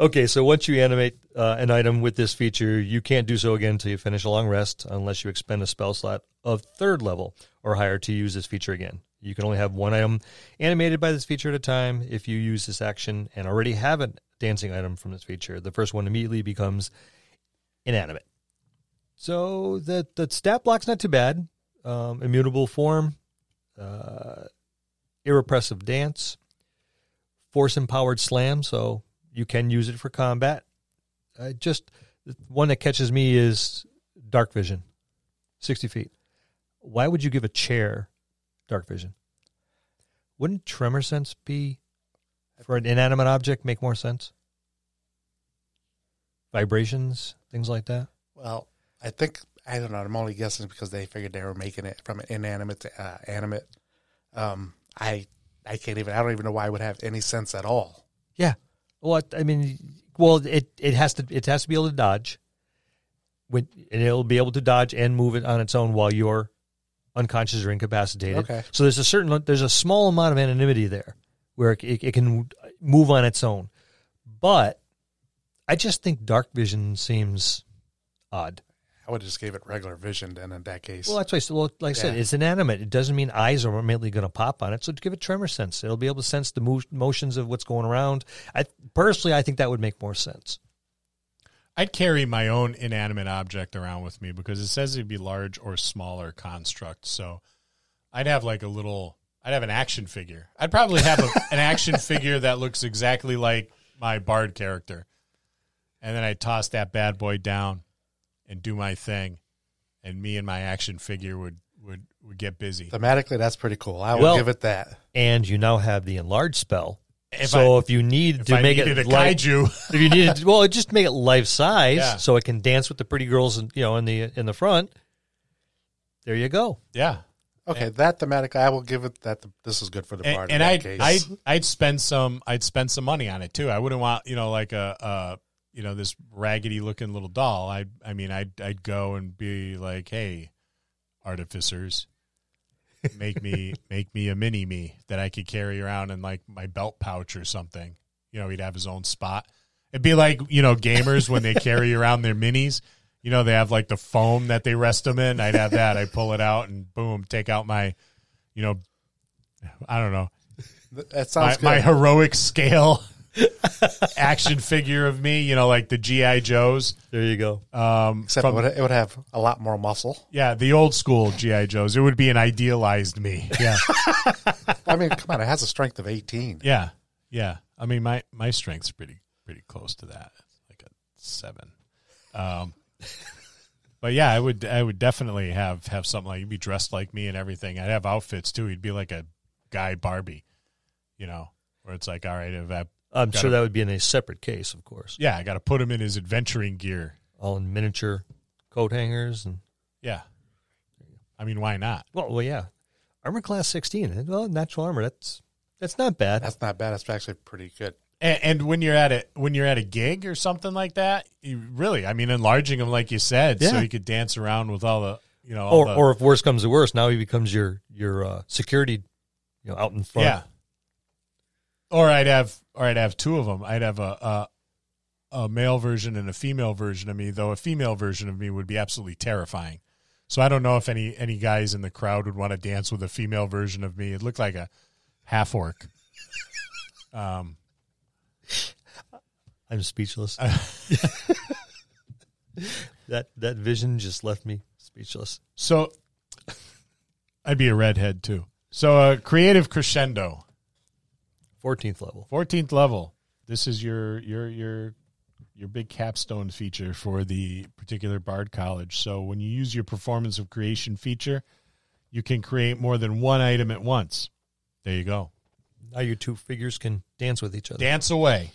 Okay, so once you animate uh, an item with this feature, you can't do so again until you finish a long rest, unless you expend a spell slot of third level or higher to use this feature again. You can only have one item animated by this feature at a time. If you use this action and already have a dancing item from this feature, the first one immediately becomes inanimate. So the the stat block's not too bad. Um, immutable form, uh, irrepressive dance, force empowered slam. So you can use it for combat. Just one that catches me is dark vision, sixty feet. Why would you give a chair dark vision? Wouldn't tremor sense be for an inanimate object make more sense? Vibrations, things like that. Well, I think I don't know. I'm only guessing because they figured they were making it from inanimate to uh, animate. Um, I I can't even. I don't even know why it would have any sense at all. Yeah. Well, I mean, well, it it has to it has to be able to dodge. When and it'll be able to dodge and move it on its own while you're unconscious or incapacitated. Okay. So there's a certain there's a small amount of anonymity there where it, it, it can move on its own. But I just think dark vision seems odd. I would have just gave it regular vision then in that case. Well, that's why. Well, like I said, Yeah. it's inanimate. It doesn't mean eyes are immediately going to pop on it. So give it tremor sense. It'll be able to sense the mo- motions of what's going around. I personally, I think that would make more sense. I'd carry my own inanimate object around with me because it says it'd be large or smaller construct. So I'd have like a little, I'd have an action figure. I'd probably have a, an action figure that looks exactly like my bard character. And then I'd toss that bad boy down and do my thing. And me and my action figure would, would, would get busy. Thematically, that's pretty cool. I will Well- give it that. And you now have the enlarged spell. If so I- if you need If to I make needed it a like, kaiju, if you need needed, well, just make it life size Yeah. so it can dance with the pretty girls, in, you know, in the in the front. There you go. yeah. Okay, that thematic, I will give it that. This is good for the and, and I'd, case. I'd I'd spend some I'd spend some money on it too. I wouldn't want you know like a, a you know this raggedy looking little doll. I I mean I'd I'd go and be like, hey, artificers, make me make me a mini me that I could carry around in like my belt pouch or something. You know, he'd have his own spot. It'd be like you know gamers when they carry around their minis. You know, they have like the foam that they rest them in. I'd have that. I pull it out and boom, take out my, you know, I don't know, that my, sounds good. my heroic scale action figure of me. You know, like the GI Joes. There you go. Um, Except from- it, would, it would have a lot more muscle. yeah, the old school GI Joes. It would be an idealized me. Yeah, I mean, come on, it has a strength of 18. yeah, yeah. I mean, my my strength's pretty pretty close to that, like a seven. Um, but yeah, I would I would definitely have have something like you'd be dressed like me and everything. I'd have outfits too. He'd be like a guy Barbie, you know, where it's like, all right, if I I'm Got sure it. that would be in a separate case, of course. yeah, I got to put him in his adventuring gear. all in miniature coat hangers and Yeah. I mean, why not? well, well, yeah, armor class sixteen. Well, natural armor. That's that's not bad. That's not bad. That's actually pretty good. And, and when you're at a when you're at a gig or something like that, you really, I mean, enlarging him like you said, so Yeah. you could dance around with all the, you know, all or the, or if worse comes to worse, now he becomes your your uh, security, you know, out in front. yeah. Or I'd have, or I'd have two of them. I'd have a, a a male version and a female version of me. Though a female version of me would be absolutely terrifying. So I don't know if any any guys in the crowd would want to dance with a female version of me. It looked like a half orc. Um, I'm speechless. that that vision just left me speechless. So I'd be a redhead too. So a creative crescendo, Fourteenth level. fourteenth level. This is your your your your big capstone feature for the particular Bard College. So when you use your performance of creation feature, you can create more than one item at once. There you go. Now your two figures can dance with each other. Dance away.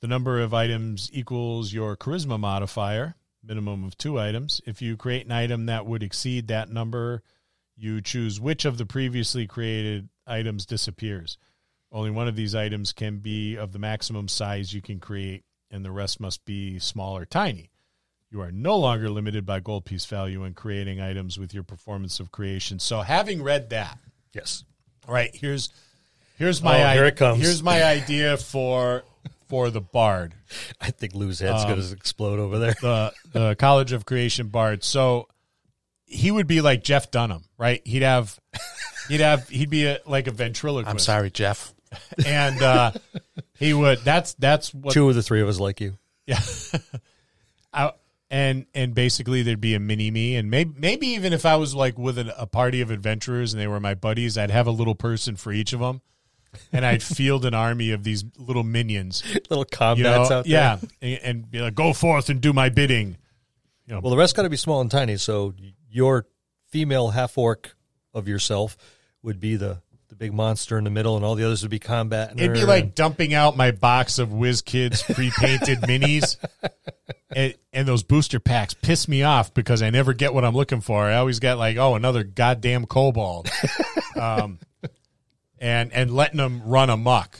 The number of items equals your charisma modifier, minimum of two items. If you create an item that would exceed that number, you choose which of the previously created items disappears. Only one of these items can be of the maximum size you can create, and the rest must be small or tiny. You are no longer limited by gold piece value when creating items with your performance of creation. So, having read that, Yes. all right, here's here's my Oh, here it comes. here's my idea for for the bard, I think Lou's head's Um, going to explode over there. the the College of Creation bard. So he would be like Jeff Dunham, right? He'd have he'd have he'd be a, like a ventriloquist. I'm sorry, Jeff. and uh, he would. That's that's what Two of the three of us like you. Yeah. I, and and basically there'd be a mini me and maybe maybe even if I was like with a, a party of adventurers and they were my buddies, I'd have a little person for each of them, and I'd field an army of these little minions. Little You know, out there. yeah, and, and be like, go forth and do my bidding. Well, the rest got to be small and tiny. So your female half orc of yourself would be the the big monster in the middle, and all the others would be combat. It'd be like dumping out my box of WizKids pre-painted minis, and, and those booster packs piss me off because I never get what I'm looking for. I always get like, oh, another goddamn kobold, um, and and letting them run amok.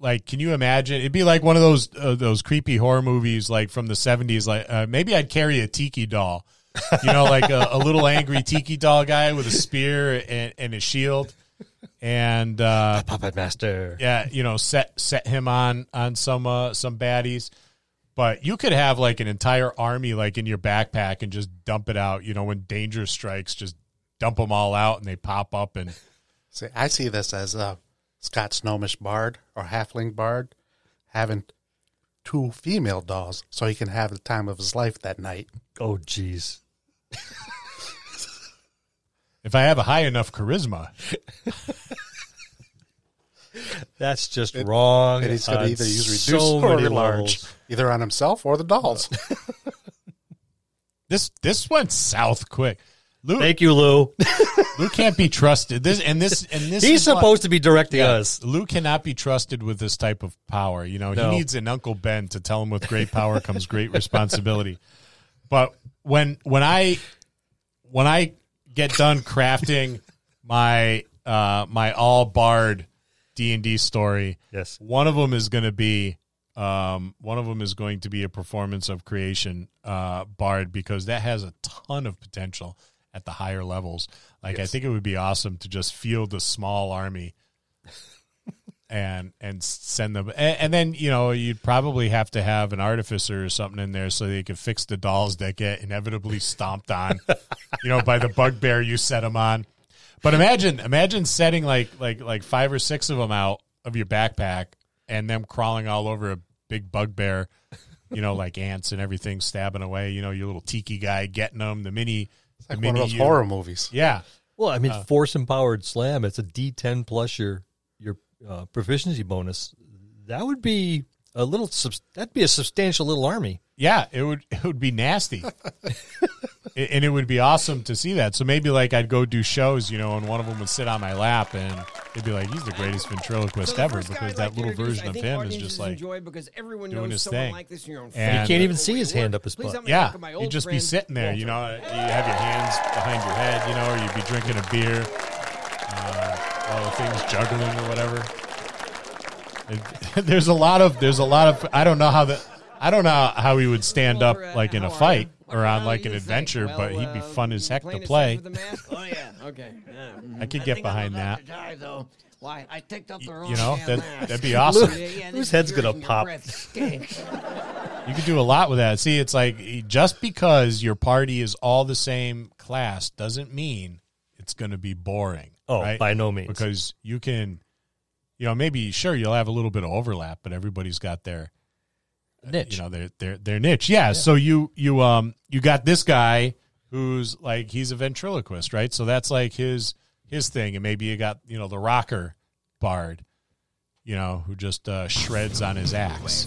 Like, can you imagine? It'd be like one of those uh, those creepy horror movies, like from the '70s. Like, uh, maybe I'd carry a tiki doll, you know, like a, a little angry tiki doll guy with a spear and, and a shield, and. uh puppet master. yeah, you know, set set him on on some uh, some baddies. But you could have like an entire army like in your backpack and just dump it out. You know, when danger strikes, just dump them all out and they pop up and See, I see this as a Scott Snomish bard or halfling bard having two female dolls so he can have the time of his life that night. Oh, jeez. if I have a high enough charisma, That's just wrong. And he's going to uh, either use reduce so or many large, levels. either on himself or the dolls. this this went south quick. Lou, Thank you, Lou. Lou can't be trusted. This and this and this. He's is what- supposed to be directing Yeah, us. Lou cannot be trusted with this type of power. You know, No. he needs an Uncle Ben to tell him with great power comes great responsibility. But when when I when I get done crafting my uh my all bard D and D story, Yes. one of them is going to be um one of them is going to be a performance of creation uh bard because that has a ton of potential at the higher levels. Like I think it would be awesome to just field a small army and and send them and, and then you know you'd probably have to have an artificer or something in there so they could fix the dolls that get inevitably stomped on you know by the bugbear you set them on but imagine imagine setting like like like five or six of them out of your backpack and them crawling all over a big bugbear you know like ants and everything stabbing away you know your little tiki guy getting them the mini It's like the one of those you. horror movies. yeah Well, I mean, Uh. force empowered slam. It's a D10 plus your your uh, proficiency bonus. That would be a little. That'd be a substantial little army. Yeah, it would it would be nasty, A- and it would be awesome to see that. So maybe like I'd go do shows, you know, and one of them would sit on my lap, and they'd be like, "He's the greatest ventriloquist So the ever," because that like little version of him is just like enjoy because everyone doing knows his someone thing. like this in your own And- family. You can't even see his hand up his butt. help Yeah, welcome my you'd old just be sitting there, you know, you have your hands behind your head, you know, or you'd be drinking a beer, while the thing's juggling or whatever. And there's a lot of, there's a lot of, I don't know how the, I don't know how he would stand up like in a fight or on like an adventure, Well, but he'd be fun as heck to playing it safe play. with the mask? Oh yeah, okay. Yeah. I could get I'm behind that. die. Why? I picked up the wrong You know, that that'd be awesome. Yeah, yeah, Whose head's gonna yours and your pop? You could do a lot with that. See, it's like just because your party is all the same class doesn't mean it's going to be boring. Oh, right? by no means. Because you can, you know, maybe sure you'll have a little bit of overlap, but everybody's got their Niche. you know, their their their niche. Yeah. So you you um you got this guy who's like he's a ventriloquist, right? So that's like his his thing, and maybe you got you know the rocker bard, you know, who just uh, shreds on his axe.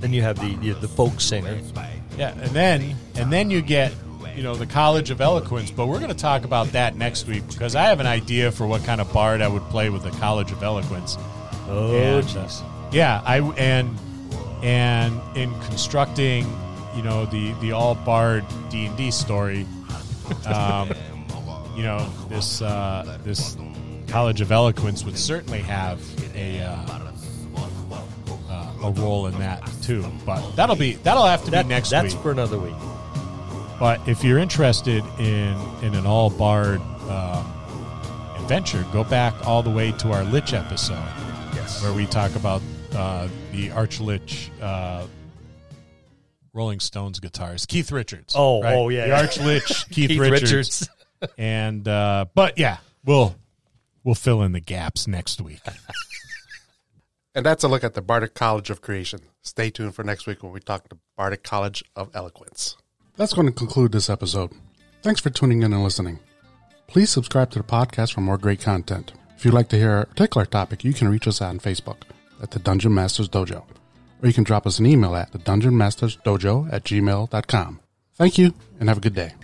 Then you have the, the the folk singer. Yeah, and then and then you get you know the College of Eloquence, but we're going to talk about that next week because I have an idea for what kind of bard I would play with the College of Eloquence. Oh, And, uh, yeah, I and and in constructing, you know, the the all bard D and D story, um, you know, this uh, this College of Eloquence would certainly have a uh, uh, a role in that too. But that'll be that'll have to That- be next that's week. for another week. But if you're interested in in an all bard um, adventure, go back all the way to our Lich episode Yes. where we talk about uh, the Archlich uh, Rolling Stones guitars, Keith Richards. Oh, oh, yeah, the yeah. Archlich Keith, Keith Richards. Richards. and uh, but yeah, we'll we'll fill in the gaps next week. And that's a look at the Bardic College of Creation. Stay tuned for next week when we talk the Bardic College of Eloquence. That's going to conclude this episode. Thanks for tuning in and listening. Please subscribe to the podcast for more great content. If you'd like to hear a particular topic, you can reach us on Facebook at the Dungeon Masters Dojo, or you can drop us an email at the Dungeon Masters Dojo at gmail.com. Thank you and have a good day.